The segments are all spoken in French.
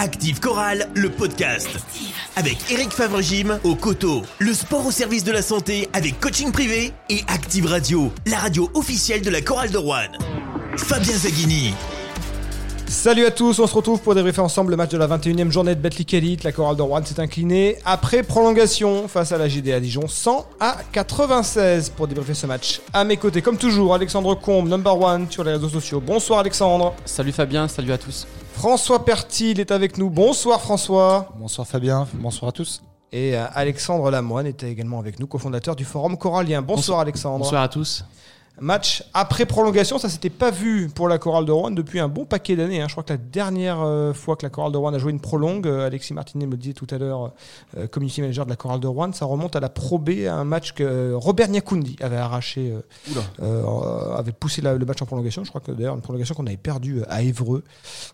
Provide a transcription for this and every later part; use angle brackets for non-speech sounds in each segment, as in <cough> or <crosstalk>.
Active Chorale, le podcast. Avec Eric Favre-Gym au coteau, le sport au service de la santé avec coaching privé et Active Radio, la radio officielle de la chorale de Rouen. Fabien Zaghini. Salut à tous, on se retrouve pour débriefer ensemble le match de la 21e journée de Betclic Elite. La chorale de Rouen s'est inclinée après prolongation face à la GDA Dijon 100 à 96 pour débriefer ce match. À mes côtés, comme toujours, Alexandre Combe, number one sur les réseaux sociaux. Bonsoir Alexandre. Salut Fabien, salut à tous. François Pertil est avec nous. Bonsoir François. Bonsoir Fabien, bonsoir à tous. Et euh, Alexandre Lamoine était également avec nous, cofondateur du forum Corallien. Bonsoir, Alexandre. Bonsoir à tous. Match après prolongation, ça s'était pas vu pour la chorale de Rouen depuis un bon paquet d'années. hein. Je crois que la dernière euh, fois que la chorale de Rouen a joué une prolongue, euh, Alexis Martinet me le disait tout à l'heure, euh, community manager de la chorale de Rouen, ça remonte à la Pro B, à un match que Robert Niakundi avait arraché, euh, avait poussé la- le match en prolongation. Je crois que d'ailleurs une prolongation qu'on avait perdue à Évreux,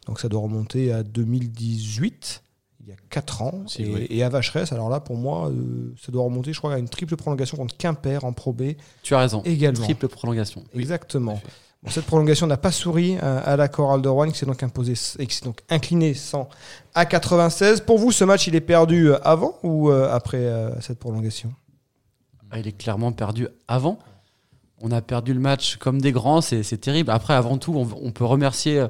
donc ça doit remonter à 2018. Il y a 4 ans. Si, et, oui. et à Vacheresse, alors là, pour moi, euh, ça doit remonter, je crois, à une triple prolongation contre Quimper en Pro B Tu as raison. également. Triple prolongation. Oui. Exactement. à. Bon, cette prolongation n'a pas souri euh, à la chorale de Rouen qui s'est donc imposée et qui s'est donc inclinée 100 à 96. Pour vous, ce match, il est perdu euh, avant ou euh, après euh, cette prolongation? Ah, Il est clairement perdu avant. On a perdu le match comme des grands, c'est terrible. Après, avant tout, on, on peut remercier.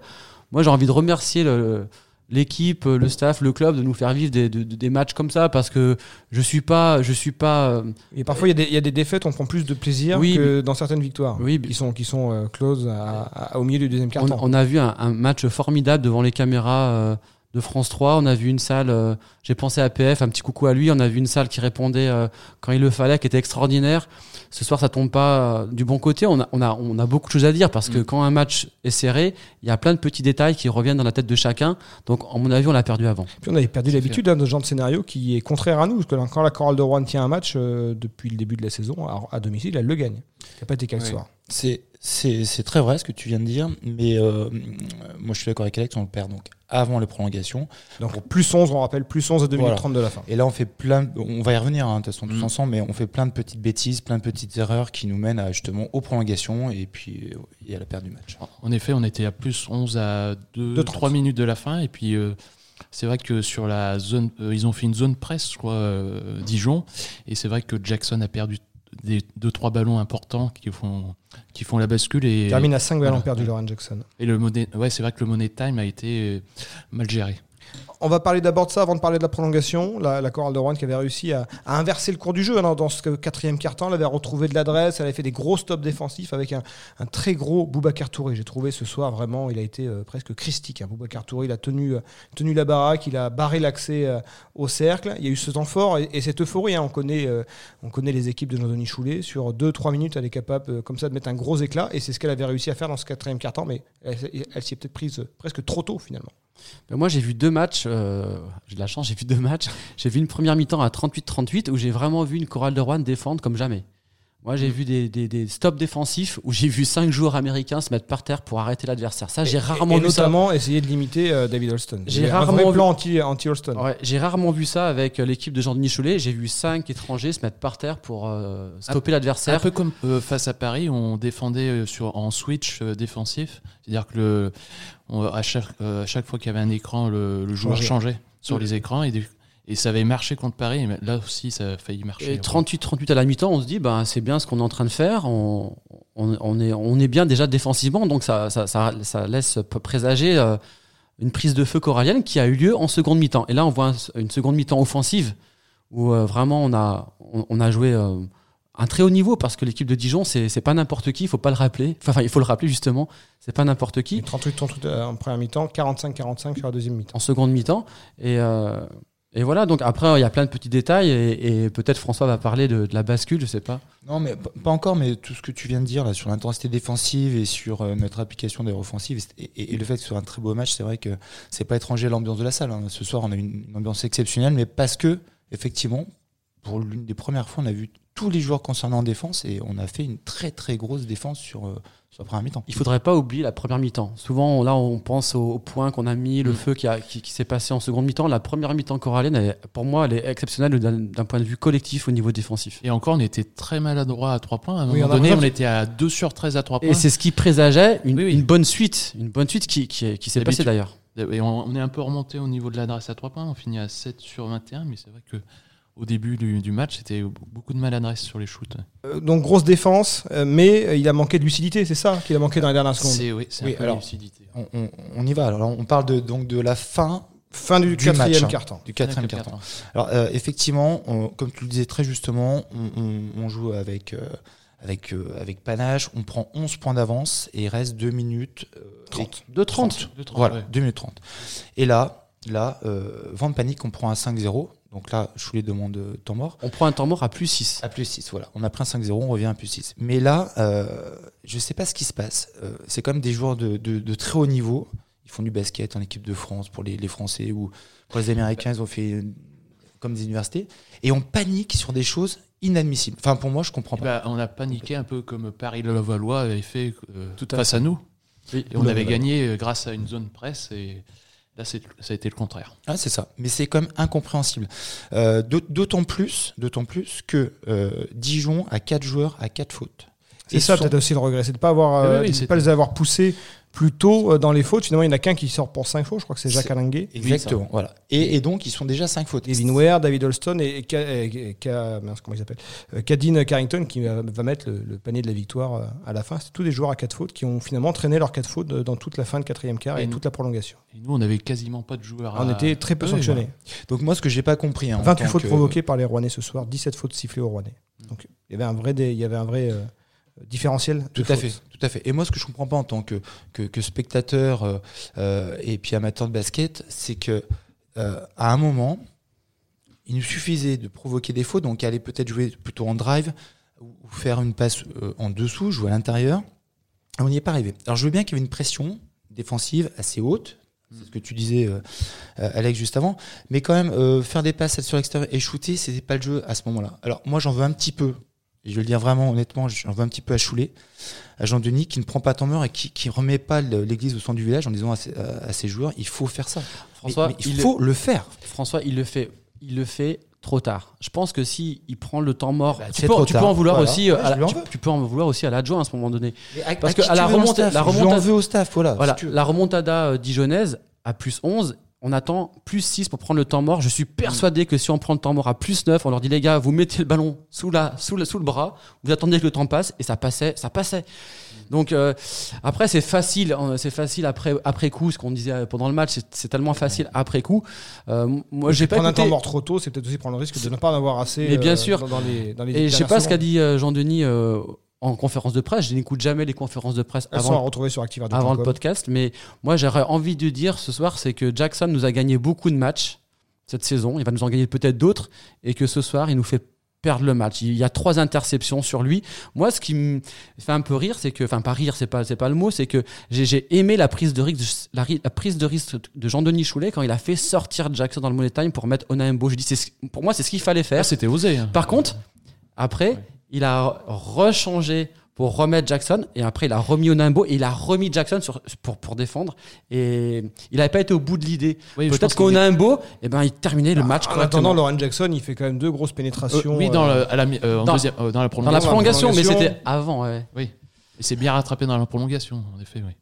Moi, j'ai envie de remercier le- l'équipe, euh, le staff, le club de nous faire vivre des, de- de- des matchs comme ça parce que je suis pas, je suis pas. euh, Et parfois, il y, a des- il y a des défaites, on prend plus de plaisir Oui, que dans certaines victoires. Oui, Qui sont, qui sont euh, closes à- à- au milieu du deuxième on, quart-temps. on a vu un, un match formidable devant les caméras euh, de France 3. On a vu une salle. euh, J'ai pensé à PF, un petit coucou à lui. On a vu une salle qui répondait euh, quand il le fallait, qui était extraordinaire. Ce soir, ça tombe pas euh, du bon côté. On a, on a, on a beaucoup de choses à dire parce que quand un match est serré, il y a plein de petits détails qui reviennent dans la tête de chacun. Donc, à mon avis, on l'a perdu avant. Puis on avait perdu l'habitude hein, de ce genre de scénario qui est contraire à nous. Parce que quand la chorale de Rouen tient un match euh, depuis le début de la saison, à, à domicile, elle le gagne. Ça n'a pas été qu'à Oui. soir. C'est, très vrai ce que tu viens de dire, mais euh, moi je suis d'accord avec Alex, on le perd donc avant les prolongations. Donc plus 11, on rappelle, plus 11 à 2 minutes Voilà. 30 de la fin. Et là on fait plein, on va y revenir hein, de toute façon tous Mm. ensemble, mais on fait plein de petites bêtises, plein de petites erreurs qui nous mènent à, justement aux prolongations et puis et à la perte du match. En effet, on était à plus 11 à 2, Deux 3 minutes de la fin. Et puis, euh, c'est vrai que sur la zone, euh, ils ont fait une zone presse, je crois, euh, Dijon. Et c'est vrai que Jackson a perdu des 2-3 ballons importants qui font, qui font la bascule. Et, termine à 5 ballons Voilà. perdus, Lauren Jackson. et le money, ouais, c'est vrai que le money time a été mal géré. On va parler d'abord de ça avant de parler de la prolongation. La, la chorale de Rouen qui avait réussi à, inverser le cours du jeu hein, dans ce quatrième quart-temps. Elle avait retrouvé de l'adresse, elle avait fait des gros stops défensifs avec un, très gros Boubacar Touré. J'ai trouvé ce soir vraiment, il a été euh, presque christique. Hein. Boubacar Touré, il a tenu, euh, la baraque, il a barré l'accès euh, au cercle. Il y a eu ce temps fort et, et cette euphorie. hein. On, connaît, on connaît les équipes de Jean-Denis Choulet. Sur 2-3 minutes, elle est capable comme ça de mettre un gros éclat et c'est ce qu'elle avait réussi à faire dans ce quatrième quart-temps. Mais elle, elle s'y est peut-être prise presque trop tôt finalement. Ben, moi, j'ai vu deux matchs. Euh, j'ai de la chance, j'ai vu deux matchs. J'ai vu une première mi-temps à 38-38 où j'ai vraiment vu une chorale de Rouen défendre comme jamais. Moi, j'ai vu des, des, des stops défensifs où j'ai vu cinq joueurs américains se mettre par terre pour arrêter l'adversaire. Ça, j'ai Et- rarement et vu ça. notamment essayer de limiter euh, David Holston. J'ai rarement un vrai vu- plan anti, anti Holston. Ouais, j'ai rarement vu ça avec euh, l'équipe de Jean-Denis Cholet. J'ai vu cinq étrangers se mettre par terre pour euh, stopper Un l'adversaire. peu comme euh, face à Paris, on défendait sur, en switch euh, défensif. C'est-à-dire que le, on- à, chaque, euh, à chaque fois qu'il y avait un écran, le, le joueur Changeait. changeait sur les écrans. Et, du- et ça avait marché contre Paris. Mais là aussi, ça a failli marcher. Et 38-38 à la mi-temps, on se dit, ben, c'est bien ce qu'on est en train de faire. On, on, on est, on est bien déjà défensivement, donc ça, ça, ça, ça laisse présager euh, une prise de feu corallienne qui a eu lieu en seconde mi-temps. Et là, on voit un- une seconde mi-temps offensive où euh, vraiment on a, on, on a joué euh, un très haut niveau parce que l'équipe de Dijon, c'est pas n'importe qui, il faut pas le rappeler. Enfin, il faut le rappeler justement, c'est pas n'importe qui. 38, 38 euh, en première mi-temps, 45-45 sur la deuxième mi-temps. en seconde mi-temps. Et, euh, et voilà, donc après, il y a plein de petits détails et, peut-être François va parler de, la bascule, je sais pas. Non, mais pas encore, mais tout ce que tu viens de dire là sur l'intensité défensive et sur euh, notre application des offensives et, le fait que ce soit un très beau match, c'est vrai que c'est pas étranger à l'ambiance de la salle. hein. Ce soir, on a une ambiance exceptionnelle, mais parce que, effectivement, pour l'une des premières fois, on a vu tous les joueurs concernés en défense et on a fait une très très grosse défense sur, euh, sur la première mi-temps. Il faudrait pas oublier la première mi-temps. Souvent, là, on pense au, au point qu'on a mis, le Mm. feu qui, a- qui, qui s'est passé en seconde mi-temps. La première mi-temps corallienne, pour moi, elle est exceptionnelle d'un point de vue collectif au niveau défensif. Et encore, on était très maladroit à 3 points. À un Oui, moment donné, on était à 2 sur 13 à 3 points. Et c'est ce qui présageait une, Oui, oui. une bonne suite, une bonne suite qui, qui, qui s'est passée d'ailleurs. Et on, on est un peu remonté au niveau de l'adresse à 3 points. On finit à 7 sur 21, mais c'est vrai que au début du, du match, c'était beaucoup de maladresse sur les shoots. Euh, donc grosse défense, euh, mais euh, il a manqué de lucidité, c'est ça qu'il a manqué dans les dernières secondes? C'est oui, c'est Oui, un peu alors, lucidité. On, on- on y va. Alors, on parle de, donc de la fin Fin du, Du quatrième match, hein. carton. du quatrième carton. Alors euh, effectivement, on- comme tu le disais très justement, on, on- on joue avec euh, avec euh, avec panache, on prend 11 points d'avance et il reste 2 minutes euh, 30. et- De 30. De 30, Voilà, ouais. 2 minutes 30. Et là, là euh, vent de panique, on prend un 5-0. Donc là, Choulet demande euh, temps mort. On prend un temps mort à plus 6. À plus 6, voilà. On a pris un 5-0, on revient à plus 6. Mais là, euh, je sais pas ce qui se passe. Euh, c'est quand même des joueurs de, de- de très haut niveau. Ils font du basket en équipe de France pour les, les Français ou pour les Américains, ils ont fait comme des universités. Et on panique sur des choses inadmissibles. Enfin, pour moi, je comprends Eh pas. ben, on a paniqué un peu comme Paris Levallois avait fait euh, Tout à face à nous. Oui. Et on avait gagné grâce à une zone presse et là ça a été le contraire. Ah, c'est ça. Mais c'est quand même incompréhensible. Euh, d'aut- d'autant plus, d'autant plus que euh, Dijon a 4 joueurs à 4 fautes. C'est Et ça sont- peut-être aussi le regret, c'est de pas avoir, euh, Oui, oui, de pas les avoir poussés plus tôt euh, dans les fautes. Finalement, il n'y en a qu'un qui sort pour 5 fautes, je crois que c'est Jacques Alinguet. Exactement. voilà. Et, et donc, ils sont déjà 5 fautes. Kevin Ware, David Holston et, et, comment il s'appelle Euh, Kadine Carrington qui va, mettre le, le panier de la victoire euh, à la fin. C'est tous des joueurs à 4 fautes qui ont finalement traîné leurs 4 fautes dans toute la fin de quatrième quart et, Et nous- toute la prolongation. Et nous on avait quasiment pas de joueurs. On à- était très peu Oui, sanctionnés. Donc, moi, ce que j'ai pas compris. hein, en 28 tant fautes que- provoquées par les Rouennais ce soir, 17 fautes sifflées aux Rouennais. Donc il y avait un vrai, dé- il y avait un vrai euh, différentiel. Tout à fait, tout à fait. Et moi, ce que je comprends pas en tant que, que, que spectateur euh, euh, et puis amateur de basket, c'est que euh, à un moment, il nous suffisait de provoquer des fautes, donc aller peut-être jouer plutôt en drive ou faire une passe euh, en dessous, jouer à l'intérieur. On n'y est pas arrivé. Alors, je veux bien qu'il y avait une pression défensive assez haute. C'est ce que tu disais, Alex, juste avant. Mais quand même, faire des passes sur l'extérieur et shooter, c'était pas le jeu à ce moment-là. Alors, moi, j'en veux un petit peu. Et je vais le dire vraiment honnêtement, j'en veux un petit peu à Choulet à Jean-Denis qui ne prend pas temps mort et qui qui remet pas l'église au centre du village en disant à ses, à- ses joueurs il faut faire ça. François, Mais- mais il il- faut le faire. François, il le fait, il le fait trop tard. Je pense que si il prend le temps mort, Bah, tu, peux, tu en vouloir Voilà. aussi. euh, Ouais, à la- je lui en tu, veux. tu peux en vouloir aussi à l'adjoint à ce moment donné. Parce que à la la remontada- la remontada euh, dijonnaise à plus 11. On attend plus 6 pour prendre le temps mort. Je suis persuadé que si on prend le temps mort à plus 9, on leur dit les gars, vous mettez le ballon sous, la, sous, le, sous le bras, vous attendez que le temps passe, et ça passait, ça passait. Donc euh, après c'est facile, hein, c'est facile après après coup, ce qu'on disait euh, pendant le match, c'est- tellement facile après coup. Euh, moi j'ai pas Prendre un temps mort trop tôt, c'est peut-être aussi prendre le risque de ne pas en avoir assez. Mais bien euh, sûr. Dans, dans les, dans les et je sais pas ce qu'a dit Jean-Denis euh, en conférence de presse. Je n'écoute jamais les conférences de presse Elles sont à avant, retrouver sur avant le podcast, mais moi j'aurais envie de dire ce soir, c'est que Jackson nous a gagné beaucoup de matchs cette saison. Il va nous en gagner peut-être d'autres, et que ce soir il nous fait perdre le match. Il y a trois interceptions sur lui. Moi, ce qui me fait un peu rire, c'est que, enfin, pas rire, c'est pas, c'est pas le mot, c'est que j'ai, aimé la prise de risque, de- la, ri- la prise de risque de Jean-Denis Choulet quand il a fait sortir Jackson dans le money time pour mettre Onaembo. Je dis, pour moi, c'est ce qu'il fallait faire. Ah, c'était osé. hein. Par contre, après, Ouais. Il a rechangé pour remettre Jackson et après il a remis Onambo et il a remis Jackson sur, pour, pour défendre et il n'avait pas été au bout de l'idée. Oui, Peut-être qu'Onambo, eh ben, il terminait le match En correctement. attendant, Lauren Jackson, il fait quand même deux grosses Euh, pénétrations. oui, dans, euh, le- à la, euh, en dans- deuxième, euh, dans la dans la prolongation. prolongation, mais prolongation. c'était avant. ouais. Oui. Et c'est bien rattrapé dans la prolongation, en effet. Oui,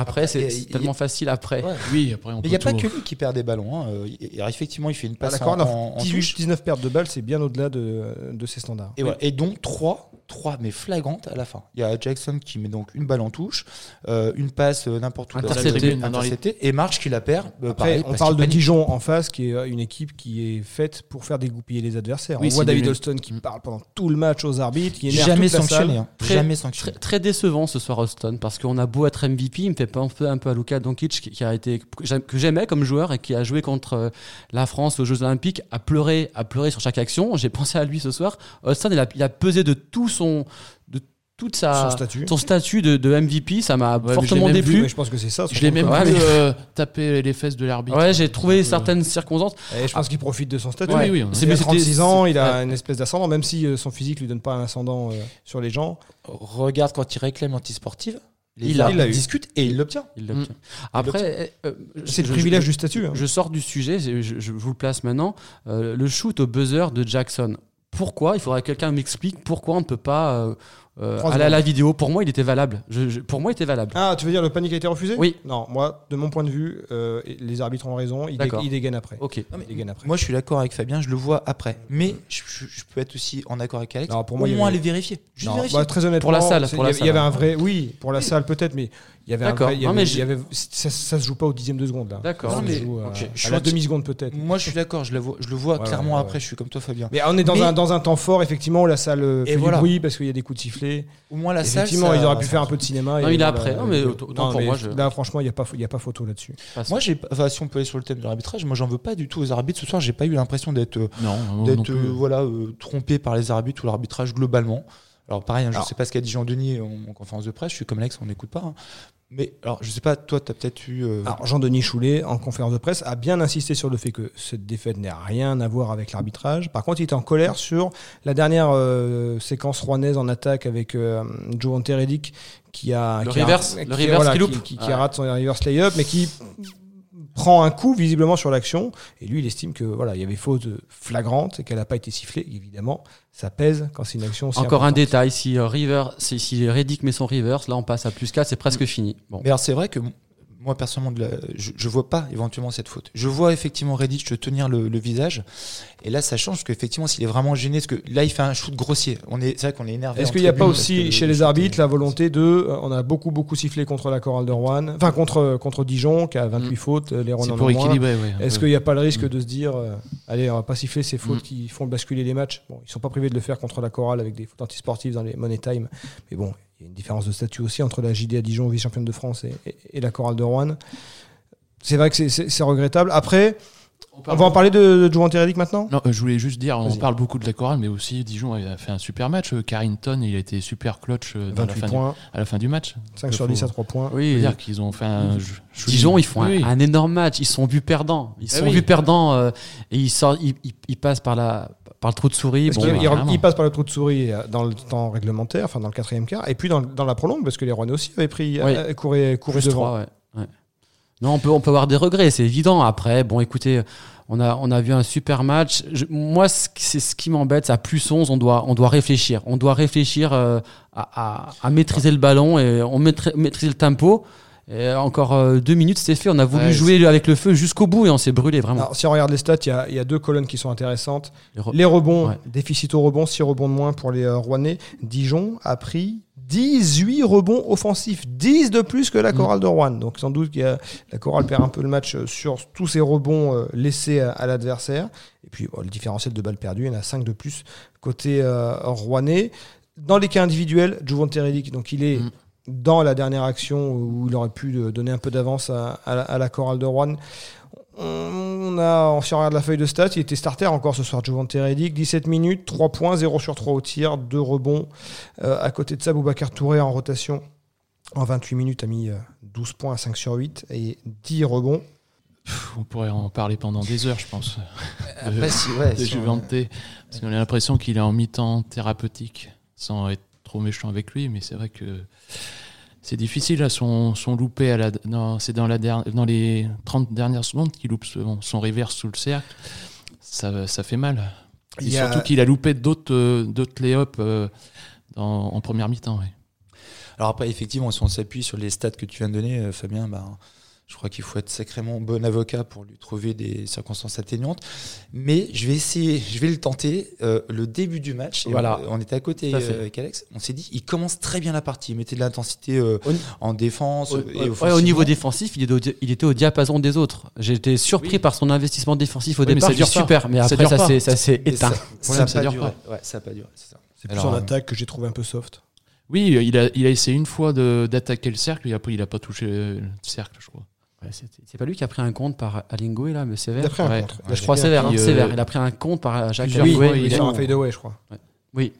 Après, c'est tellement facile après. Ouais. oui après, on Mais il n'y a pas que lui qui perd des ballons. hein. Euh, il- effectivement, il fait une Ah, passe D'accord, en, alors, en- en 18, touche. 19 pertes de balles, c'est bien au-delà de, de ses standards. Et, voilà. et donc 3, 3 mais flagrantes à la fin. Il y a Jackson qui met donc une balle en touche, euh, une passe euh, n'importe où dans la Interceptée. interceptée, et March qui la perd. euh, Après, pareil, on parle de panique. Dijon en face, qui est une équipe qui est faite pour faire dégoupiller les adversaires. Oui, on voit David Holston qui parle pendant tout le match aux arbitres, qui énerve Jamais sanctionné. hein. Très- Jamais sanctionné. très décevant ce soir Austin parce qu'on a beau être MVP, il me fait penser un peu à Luka Doncic qui, qui a été que j'aimais comme joueur et qui a joué contre la France aux Jeux Olympiques, a pleuré, a pleuré sur chaque action. J'ai <laughs> pensé à lui ce soir. Austin, il a, il a pesé de tout son de toute sa Son statut. son statut de, de MVP, ça m'a Ouais, fortement déplu. Oui, je pense que c'est ça. Je l'ai même Ouais, vu mais- euh, taper les fesses de l'arbitre. Ouais, j'ai trouvé Euh, certaines circonstances. Et je pense qu'il profite de son statut. Oui, oui, oui. C'est- Il a mais c'était- 36 ans, il a ouais. une espèce d'ascendant, même si euh, son physique lui donne pas un ascendant euh, sur les gens. Regarde quand il réclame l'antisportive. Les Il discutent et il l'obtient. Après, euh, C'est le privilège je- du statut. hein. Je sors du sujet, je, je- je vous le place maintenant. Euh, le shoot au buzzer de Jackson. Pourquoi Il faudrait que quelqu'un m'explique pourquoi on ne peut pas euh, euh, Trois à la, vidéo. Pour moi, il était valable. Je- je- pour moi, il était valable. Ah, tu veux dire le panique a été refusé? Oui. Non, moi, de mon point de vue, euh, les arbitres ont raison. Ils, dé- D'accord. ils dégainent après. Ok. Non, mais Ils dégainent après. Moi, je suis d'accord avec Fabien, je le vois après. Mais je, je- je peux être aussi en accord avec Alex. Non, pour moi, Au moins avait- les vérifier. Juste Non, vérifier. bah, très honnêtement, Pour la salle, c'est- pour la il y avait- y un vrai, oui, pour la salle peut-être, mais il y avait un D'accord. il y Non, avait, mais il y je- avait- ça, ça se joue pas au dixième de seconde là. D'accord. Ça Non, se mais- joue à, ok, je à suis la entier- demi seconde peut-être. Moi, je suis d'accord, je, le vois- je le vois Ouais, clairement ouais, après, je suis comme toi, Fabien. Mais on est dans Mais- un dans un temps fort effectivement où la salle euh, Et fait voilà. du bruit parce qu'il y a des coups de sifflet. Au moins, la salle. Effectivement, ça- ils auraient pu ça- faire un peu de cinéma. Non, et il est après. Non, mais Euh, autant non, pour mais moi, je- Là, franchement, il n'y a pas il y a pas photo là-dessus. Moi, j'ai, pas- enfin, si on peut aller sur le thème de l'arbitrage, moi, j'en veux pas du tout aux arbitres. Ce soir, j'ai pas eu l'impression d'être, euh, euh, voilà, euh, trompé par les arbitres ou l'arbitrage globalement. Alors, pareil, hein, je Alors- sais pas ce qu'a dit Jean-Denis en, en conférence de presse. Je suis comme Alex, on n'écoute pas. hein. Mais alors, je sais pas, toi, tu as peut-être eu. euh, Alors, Jean-Denis Choulet, en conférence de presse, a bien insisté sur le fait que cette défaite n'a rien à voir avec l'arbitrage. Par contre, il était en colère sur la dernière euh, séquence rouennaise en attaque avec euh, Joe Anteredic qui a Le qui a- reverse, qui- le reverse qui loupe. qui, qui- qui Ouais. rate son reverse layup, mais qui prend un coup visiblement sur l'action. Et lui, il estime que voilà, il y avait faute flagrante et qu'elle n'a pas été sifflée. Évidemment, ça pèse quand c'est une action. aussi Encore un détail, si euh, River, si, si Reddick met son reverse, là on passe à plus 4, c'est presque fini. Bon. Mais alors, c'est vrai que moi, personnellement, de la- je, je vois pas éventuellement cette faute. Je vois effectivement Redditch tenir le, le visage. Et là, ça change parce qu'effectivement, s'il est vraiment gêné, parce que là, il fait un shoot grossier. On est, c'est vrai qu'on est énervé. Est-ce qu'il n'y a pas aussi que chez le les arbitres la volonté de. euh, On a beaucoup, beaucoup sifflé contre la chorale de Rouen, enfin contre, contre Dijon, qui a 28 Mm. fautes, euh, les Rouen en pour équilibrer, ouais. Est-ce qu'il n'y a pas le risque Mm. de se dire, euh, allez, on va pas siffler ces fautes Mm. qui font basculer les matchs? Bon, ils sont pas privés de le faire contre la chorale avec des fautes antisportives dans les money time, mais bon, il y a une différence de statut aussi entre la JD à Dijon, vice-championne de France, et, et- et la chorale de Rouen. C'est vrai que c'est- regrettable. Après, on va en parler de, de Anteredic maintenant? Non, euh, je voulais juste dire, on parle beaucoup de la chorale, mais aussi Dijon a fait un super match. Euh, Carrington, il a été super clutch euh, dans la 28 fin du- points, à la fin du match. 5 Il sur faut- 10 à 3 points. faut Oui, dire qu'ils ont fait un. Dijon, ils font un, Oui. un énorme match. Ils sont vus perdants. Ils Ah sont oui. vus perdants euh, et ils, sortent, ils, ils- ils passent par, la, par le trou de souris. Bon, bah, il, vraiment. il passe par le trou de souris euh, dans le temps réglementaire, enfin dans le quatrième quart, et puis dans, dans la prolongue, parce que les Rouennais aussi avaient pris, Oui. euh, plus devant. trois, ouais. Ouais. Non, on peut, on peut avoir des regrets, c'est évident. Après, bon, écoutez, on a, on a vu un super match. Je- moi, c'est ce qui m'embête, c'est à plus 11, on doit, on doit réfléchir. On doit réfléchir euh, à, à- à maîtriser le ballon et on maîtrise, maîtriser le tempo. Et encore euh, deux minutes, c'est fait. On a voulu Ouais, jouer avec le feu jusqu'au bout et on s'est brûlé vraiment. Alors, si on regarde les stats, il y y a deux colonnes qui sont intéressantes. Les re- Les rebonds, Ouais. déficit au rebond, 6 rebonds de moins pour les euh, Rouennais. Dijon a pris 18 rebonds offensifs, 10 de plus que la chorale de Rouen. Donc sans doute que la chorale perd un peu le match euh, sur tous ces rebonds euh, laissés à, à l'adversaire. Et puis bon, le différentiel de balles perdues, il y en a 5 de plus côté euh, rouennais. Dans les cas individuels, Teredic, donc il est Mm. Dans la dernière action où il aurait pu euh, donner un peu d'avance à, à la, à la chorale de Rouen. On a, si on regarde la feuille de stats, il était starter encore ce soir, Jovan Teredic, 17 minutes, 3 points, 0 sur 3 au tir, 2 rebonds. Euh, à côté de ça, Boubacar Touré en rotation, en 28 minutes, a mis euh, 12 points à 5 sur 8 et 10 rebonds. On pourrait en parler pendant des heures, je pense. Après, <laughs> si- ouais, de si on- parce qu'on a l'impression qu'il est en mi-temps thérapeutique, sans être trop méchant avec lui, mais c'est vrai que c'est difficile à son, son loupé à la non, c'est dans la dernière dans les 30 dernières secondes qu'il loupe son, son reverse sous le cercle. Ça, ça fait mal. Et Il y a- surtout qu'il a loupé d'autres euh, d'autres lay-up euh, en première mi-temps. ouais. Alors après, effectivement, si on s'appuie sur les stats que tu viens de donner, euh, Fabien, bah, je crois qu'il faut être sacrément bon avocat pour lui trouver des circonstances atténuantes. Mais je vais essayer, je vais le tenter. Euh, le début du match, Voilà. on, on était à côté à euh, avec Alex, on s'est dit, il commence très bien la partie, il mettait de l'intensité euh, en défense Au, et ouais, au niveau défensif, il était au, di- il était au diapason des autres. J'ai été surpris Oui. par son investissement défensif au Oui, mais départ. ça je dis dure pas. super, mais Ça après ça ça s'est Mais éteint. Ça, Problème, ça ça a pas duré. pas. Ouais, ça a pas duré, c'est ça. C'est plus en euh, attaque que j'ai trouvé un peu soft. Oui, il a, il a essayé une fois d'attaquer le cercle, et après il a pas touché le cercle, je crois. Ouais, c'est pas lui qui a pris un compte par Alingoué là, mais Il sévère. a pris un Ouais. Je crois sévère, hein, euh, sévère. Il a pris un compte par Jacques plusieurs Oui, il il est a- sur un fadeaway, je crois. Oui.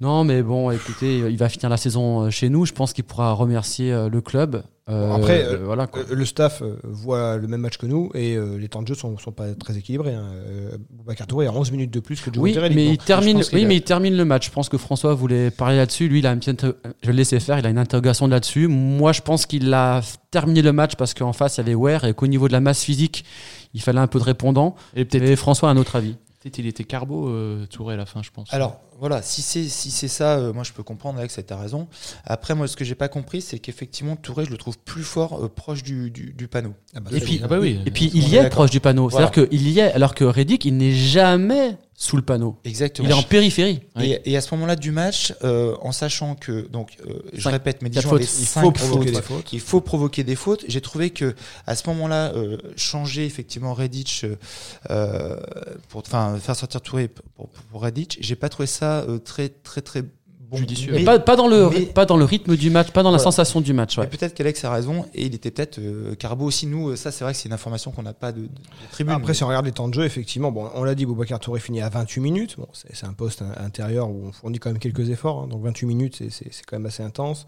Non, mais bon, écoutez, il va finir la saison euh, chez nous. Je pense qu'il pourra remercier euh, le club. Euh, Après, euh, euh, voilà. quoi. Euh, Le staff euh, voit le même match que nous et euh, les temps de jeu sont, sont pas très équilibrés. Hein. Euh, Boubacar Touré a 11 minutes de plus que Joe Oui, mais il termine. Oui, qu'il a- mais il termine le match. Je pense que François voulait parler là-dessus. Lui, il a une petite. Je le laisser faire. Il a une interrogation là-dessus. Moi, je pense qu'il a terminé le match parce qu'en face, il y avait Ware et qu'au niveau de la masse physique, il fallait un peu de répondant. Et peut-être François a un autre avis. Peut-être il était carbo, euh, Touré, à la fin, je pense. Alors voilà, si c'est si c'est ça, euh, moi je peux comprendre Alex, tu as raison. Après, moi ce que j'ai pas compris, c'est qu'effectivement Touré, je le trouve plus fort euh, proche du, du, du panneau. Ah bah, Et puis, Ah bah oui. Et puis il y est proche du panneau. Voilà. C'est-à-dire qu'il y est, alors que Reddick, il n'est jamais sous le panneau. Exactement. Il est en périphérie. Et, et à ce moment-là du match, euh, en sachant que, donc, euh, je Cinq- répète, mais Dijon fautes. avait Il faut fautes. provoquer des fautes. Il faut provoquer des fautes. J'ai trouvé que à ce moment-là, euh, changer effectivement Redditch euh, pour, enfin, faire sortir Touré pour, pour, pour Redditch, j'ai pas trouvé ça euh, très très très bon. Judicieux. Mais pas, pas, dans le, mais- pas dans le rythme du match, pas dans la sensation du match. Ouais. peut-être qu'Alex a raison et il était peut-être euh, Carbo aussi. Nous, euh, ça c'est vrai que c'est une information qu'on n'a pas de, de, de tribune. Après, si on regarde les temps de jeu, effectivement, bon, on l'a dit, Boubacar Touré finit à 28 minutes. Bon, c'est c'est un poste in- intérieur où on fournit quand même quelques efforts. hein. donc 28 minutes, c'est- c'est c'est quand même assez intense.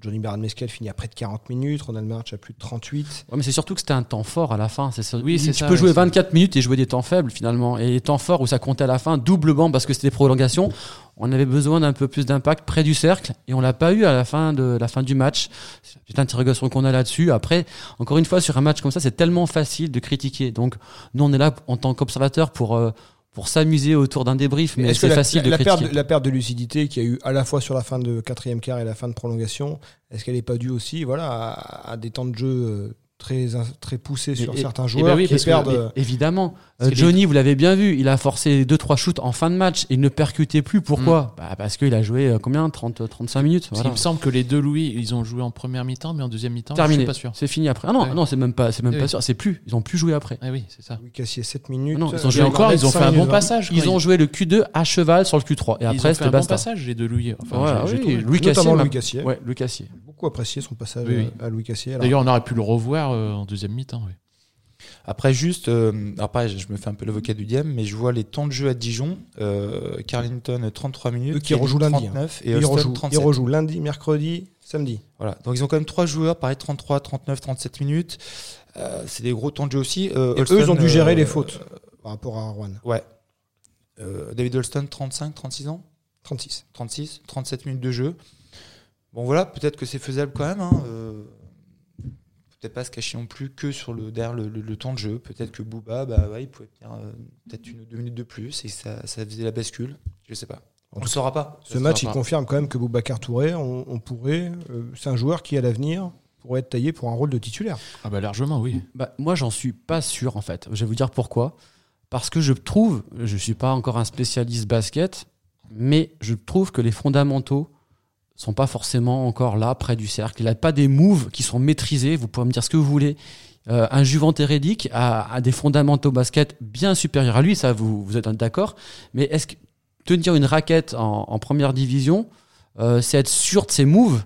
Johnny Baran Mesquel finit à près de 40 minutes. Ronald March à plus de 38. Ouais, mais c'est surtout que c'était un temps fort à la fin. C'est ça. Oui, c'est tu ça, peux ouais, jouer c'est- 24 minutes et jouer des temps faibles finalement. Et les temps forts où ça comptait à la fin, doublement parce que c'était des prolongations. On avait besoin d'un peu plus d'impact près du cercle et on l'a pas eu à la fin de la fin du match. C'est petite interrogation qu'on a là-dessus. Après, encore une fois, sur un match comme ça, c'est tellement facile de critiquer. Donc, nous, on est là en tant qu'observateur pour euh, pour s'amémuser autour d'un débrief, mais c'est la, facile la- de la perte, critiquer. de- la perte de lucidité qu'il y a eu à la fois sur la fin de quatrième quart et la fin de prolongation, est-ce qu'elle n'est pas due aussi voilà, à, à des temps de jeu euh, très, très poussés sur Et- certains et joueurs ben oui, qui que- perdent Mais euh, évidemment. Euh, Johnny, vous l'avez bien vu, il a forcé 2-3 shoots en fin de match. Il ne percutait plus. Pourquoi bah, Parce qu'il a joué euh, combien 30, 35 minutes voilà. qu'il me semble que les deux Louis, ils ont joué en première mi-temps, mais en deuxième mi-temps, je Terminé. suis pas sûr. C'est fini après. Ah non, Ouais. non c'est même pas, c'est même Oui, pas oui. sûr. C'est plus. Ils ont plus joué après. Ah oui, c'est ça. Louis Cassier 7 minutes. Non, ils ont Euh, joué encore, ils ont fait un 5 bon passage. Ils ont joué le Q2 à cheval sur le Q3. Et après, c'était un bon basta. passage, les deux Louis. Louis Cassier. Louis Cassier. Beaucoup apprécié son passage Oui, oui. à Louis Cassier. D'ailleurs, on aurait pu le revoir euh, en deuxième mi-temps. oui. Après, juste, euh, alors pareil, je me fais un peu l'avocat du diable, mais je vois les temps de jeu à Dijon. Euh, Carlington 33 minutes, Eux qui rejouent lundi, 39 et ils, rejouent, ils 37. rejouent lundi, mercredi, samedi. Voilà. Donc ils ont quand même trois joueurs, pareil 33, 39, 37 minutes. Euh, c'est des gros temps de jeu aussi. Euh, Et eux, ils ont dû gérer euh, les fautes par rapport à Rouen. Ouais. Euh, David Holston, 35, 36 ans 36. 36, 37 minutes de jeu. Bon voilà, peut-être que c'est faisable quand même. Hein. Euh, peut-être pas se cacher non plus que sur le derrière le, le- le temps de jeu. Peut-être que Booba, bah ouais, il pouvait tenir euh, peut-être une ou deux minutes de plus et ça, ça faisait la bascule. Je sais pas. On ne saura pas. Ce match, il pas. confirme quand même que Boubacar Touré, on, on pourrait. euh, c'est un joueur qui, à l'avenir, pourrait être taillé pour un rôle de titulaire. Ah bah largement, oui. Bah, moi, j'en suis pas sûr en fait. Je vais vous dire pourquoi. Parce que je trouve, je suis pas encore un spécialiste basket, mais je trouve que les fondamentaux sont pas forcément encore là près du cercle. Il n'a pas des moves qui sont maîtrisés. Vous pouvez me dire ce que vous voulez. Euh, un Juvent a, des fondamentaux basket bien supérieurs à lui, ça vous, vous êtes d'accord. Mais est-ce que tenir une raquette en, première division, euh, c'est être sûr de ses moves?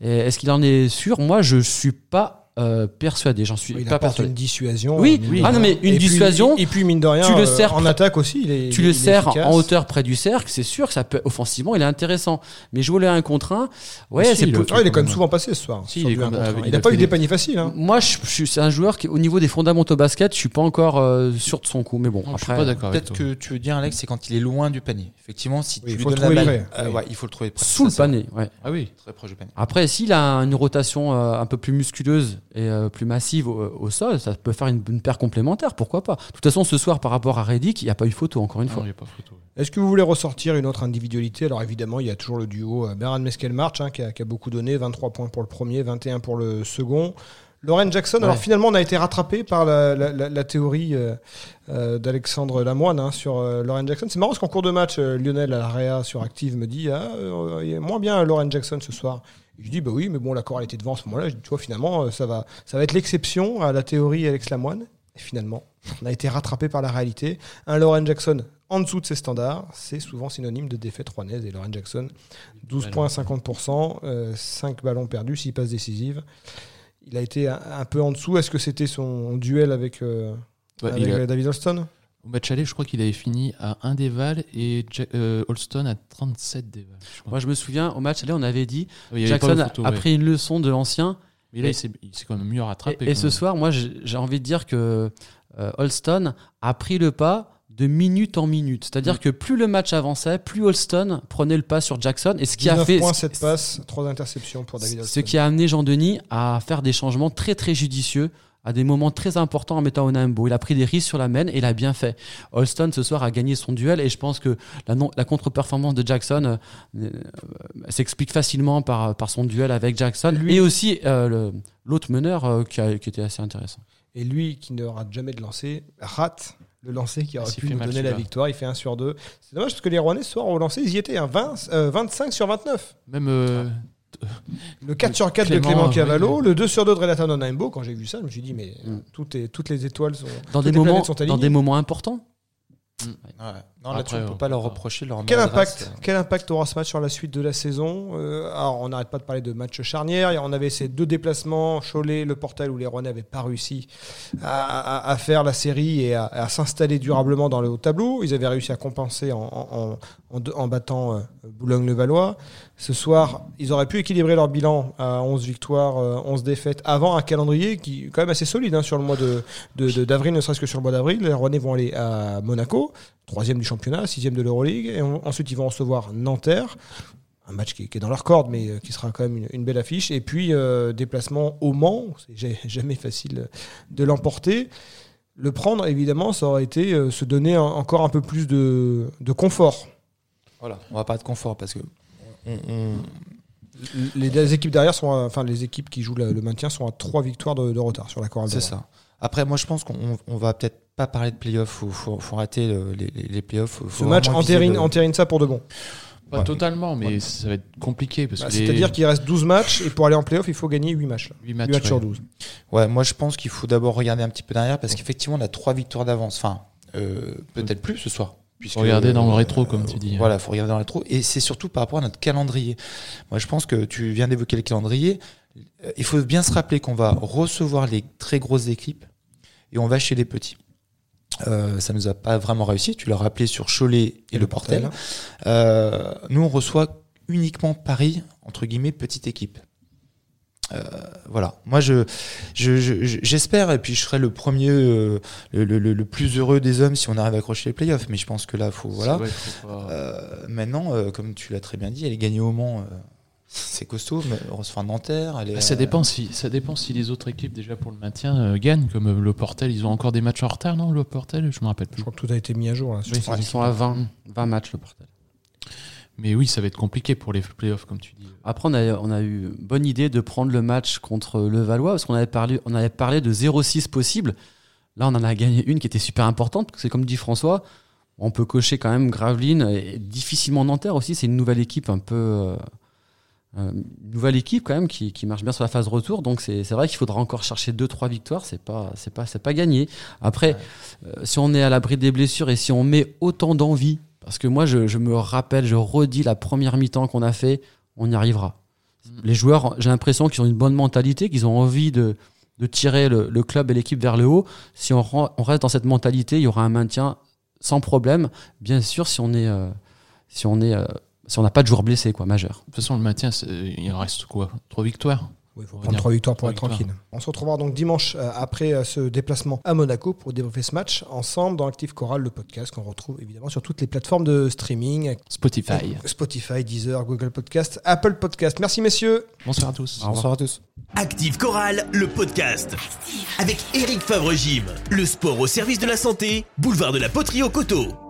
Est-ce qu'il en est sûr? Moi, je suis pas euh, persuadé. J'en suis Il pas persuadé. une dissuasion. Oui, de Ah non, mais une Et puis- dissuasion, Et puis, mine de rien, tu le euh, sers en attaque aussi. Il est, tu il le est sers efficace. en hauteur près du cercle, c'est sûr que ça peut offensivement, il est intéressant. Mais jouer le 1 contre 1, ouais, Si, c'est il peu- le fait Ah, il est quand même souvent passé ce soir. Si, il un un. n'a a pas eu des paniers faciles. hein. Moi, je, je suis- c'est un joueur qui, au niveau des fondamentaux basket, je suis pas encore euh, sûr de son coup. Mais bon, Non, je suis après, pas d'accord Peut-être que tu veux dire, Alex, c'est quand il est loin du panier. Effectivement, si tu il lui faut le donnes la balle, euh, il faut le trouver près. sous le panier. Ouais. Ah oui. Très proche du panier. Après, s'il a une rotation euh, un peu plus musculeuse et euh, plus massive au, au sol, ça peut faire une, une paire complémentaire, pourquoi pas. De toute façon, ce soir, par rapport à Reddick, il n'y a pas eu photo, encore une Non, fois. il n'y a pas photo. Est-ce que vous voulez ressortir une autre individualité? Alors évidemment, il y a toujours le duo euh, Beran Meskel-March hein, qui, a, qui a beaucoup donné, 23 points pour le premier, 21 pour le second. Lauren Jackson, alors finalement on a été rattrapé par la, la- la- la théorie euh, euh, d'Alexandre Lamoine hein, sur euh, Lauren Jackson. C'est marrant parce qu'en cours de match, euh, Lionel à l'AREA sur Active me dit ah, euh, il est moins bien Lauren Jackson ce soir. Je dis bah oui, mais bon, la chorale était devant à ce moment-là. Je dis, tu vois, finalement, euh, ça va, ça va être l'exception à la théorie Alex Lamoine. Et finalement, on a été rattrapé par la réalité. Un Lauren Jackson en dessous de ses standards, c'est souvent synonyme de défaite rouennaise. Et Lauren Jackson, 12 Ballon. points, 50%, euh, 5 ballons perdus, 6 passes décisives. Il a été un, un peu en dessous. Est-ce que c'était son duel avec, euh, Ouais, avec il a- David Alston? Au match aller, je crois qu'il avait fini à 1 déval et Ja- euh, Holston à 37 déval. je crois. Moi, je me souviens, au match aller, on avait dit avait pas Jackson a, photo, a ouais. pris une leçon de l'ancien. Mais là, il s'est il s'est quand même mieux rattrapé. Et, et ce soir, moi, j'ai envie de dire que euh, Holston a pris le pas de minute en minute. C'est-à dire Mm. que plus le match avançait, plus Holston prenait le pas sur Jackson. Et ce qui 19 a fait. points, ce- 7 passes, 3 interceptions pour David ce Alston. qui a amené Jean Denis à faire des changements très très judicieux, à des moments très importants en mettant Onambo. Il a pris des risques sur la main et il a bien fait. Holston ce soir a gagné son duel et je pense que la, contre-performance de Jackson euh, euh, s'explique facilement par, par son duel avec Jackson Lui- et aussi euh, l'autre meneur euh, qui, a- qui était assez intéressant. Et lui, qui ne rate jamais de lancer, rate le lancer qui aurait Ah, s'il pu nous donner la victoire. Il fait 1 sur 2. C'est dommage parce que les Rouennais ce soir au lancer, ils y étaient. Hein, 20, euh, 25 sur 29. Même euh, Le 4 sur 4 de Clément, Cavallo, oui. le 2 sur 2 de Relatan Onaimbo. Quand j'ai vu ça, je me suis dit, mais Mm. toutes, les étoiles sont. Dans des, moments, sont dans des moments importants. Ouais. Non, Après, là-dessus, on on peut pas leur pas. reprocher leur Quel impact, quel impact aura ce match sur la suite de la saison Euh, Alors, on n'arrête pas de parler de match charnière. On avait ces deux déplacements, Cholet, Le Portel, où les Rouennais n'avaient pas réussi à, à- à faire la série et à, à s'installer durablement dans le haut tableau. Ils avaient réussi à compenser en, en- en- en deux- en battant euh, Boulogne-le-Valois. Ce soir, ils auraient pu équilibrer leur bilan à 11 victoires, euh, 11 défaites, avant un calendrier qui est quand même assez solide hein, sur le mois de- de- de- d'avril, ne serait-ce que sur le mois d'avril. Les Rouennais vont aller à Monaco troisième du championnat, sixième de l'Euroleague, et on- ensuite ils vont recevoir Nanterre, un match qui, qui est dans leur corde, mais euh, qui sera quand même une, une belle affiche, et puis euh, déplacement au Mans, c'est ja- <laughs> jamais facile de l'emporter. Le prendre, évidemment, ça aurait été euh, se donner un- encore un peu plus de, de confort. Voilà, on va pas de confort parce que on- on- Les, les équipes derrière sont, à- enfin les équipes qui jouent le maintien sont à trois victoires de, de retard sur la Chorale. c'est ça. Après, moi, je pense qu'on on va peut-être pas parler de playoffs. Faut, faut, faut rater le- les, les, les playoffs. Ce match entérine, le- entérine ça pour de bon. pas Ouais. totalement, mais ça va être compliqué parce Bah, que les C'est-à-dire qu'il reste 12 matchs, et pour aller en playoff, il faut gagner 8 matchs. là. huit 8 matchs, sur ouais. 12. Ouais, moi, je pense qu'il faut d'abord regarder un petit peu derrière parce qu'effectivement, on a trois victoires d'avance. Enfin, euh, peut-être plus ce soir. puisque- Faut regarder dans le rétro, comme tu dis. Voilà, faut regarder dans le rétro. Et c'est surtout par rapport à notre calendrier. Moi, je pense que tu viens d'évoquer le calendrier. Euh, Il faut bien se rappeler qu'on va recevoir les très grosses équipes et on va chez les petits. Euh, ça nous a pas vraiment réussi. Tu l'as rappelé sur Cholet et, le Portel. Euh, nous, on reçoit uniquement Paris, entre guillemets, petite équipe. Euh, voilà. Moi, je, je, je- je- j'espère, et puis je serai le premier, euh, le, le- le- plus heureux des hommes si on arrive à accrocher les playoffs. Mais je pense que là, faut voilà. Vrai, faut pas- Euh, maintenant, euh, comme tu l'as très bien dit, elle est gagnée au Mans. Euh, c'est costaud, mais on. Elle est, Bah, ça dépend si ça dépend si les autres équipes déjà pour le maintien euh, gagnent comme euh, le Portel ils ont encore des matchs en retard non le Portel je me rappelle Je plus crois que tout a été mis à jour. Là, sur Oui, ces Ils sont à 20, 20 matchs le portail. mais oui ça va être compliqué pour les playoffs comme tu dis Après, on a, on a eu bonne idée de prendre le match contre le Valois parce qu'on avait parlé, on avait parlé de 0-6 possible. Là, on en a gagné une qui était super importante parce que c'est comme dit François, on peut cocher quand même Gravelines et difficilement Nanterre aussi. C'est une nouvelle équipe un peu. euh, euh, nouvelle équipe quand même qui, qui marche bien sur la phase retour. Donc c'est vrai qu'il faudra encore chercher 2-3 victoires. C'est pas, c'est pas, c'est pas gagné. Après, euh, si on est à l'abri des blessures et si on met autant d'envie, parce que moi je, je me rappelle, je redis la première mi-temps qu'on a fait, on y arrivera. Les joueurs, j'ai l'impression qu'ils ont une bonne mentalité, qu'ils ont envie de, de tirer le, le club et l'équipe vers le haut. Si on reste dans cette mentalité, il y aura un maintien sans problème. Bien sûr, si on est, euh, si on est, euh, si on n'a pas de joueurs blessés, quoi, majeurs. de toute façon le maintien il reste quoi? Trois victoires? Oui, il faut prendre trois victoires pour être victoires. tranquille. On se retrouvera donc dimanche euh, après euh, ce déplacement à Monaco pour débriefer ce match ensemble dans Active Choral, le podcast qu'on retrouve évidemment sur toutes les plateformes de streaming Spotify Spotify, Deezer, Google Podcast, Apple Podcast. Merci messieurs. bonsoir à tous Bonsoir à tous. Active Chorale, le podcast. Avec Eric Favre-Gym. Le sport au service de la santé, boulevard de la Poterie au Coteau.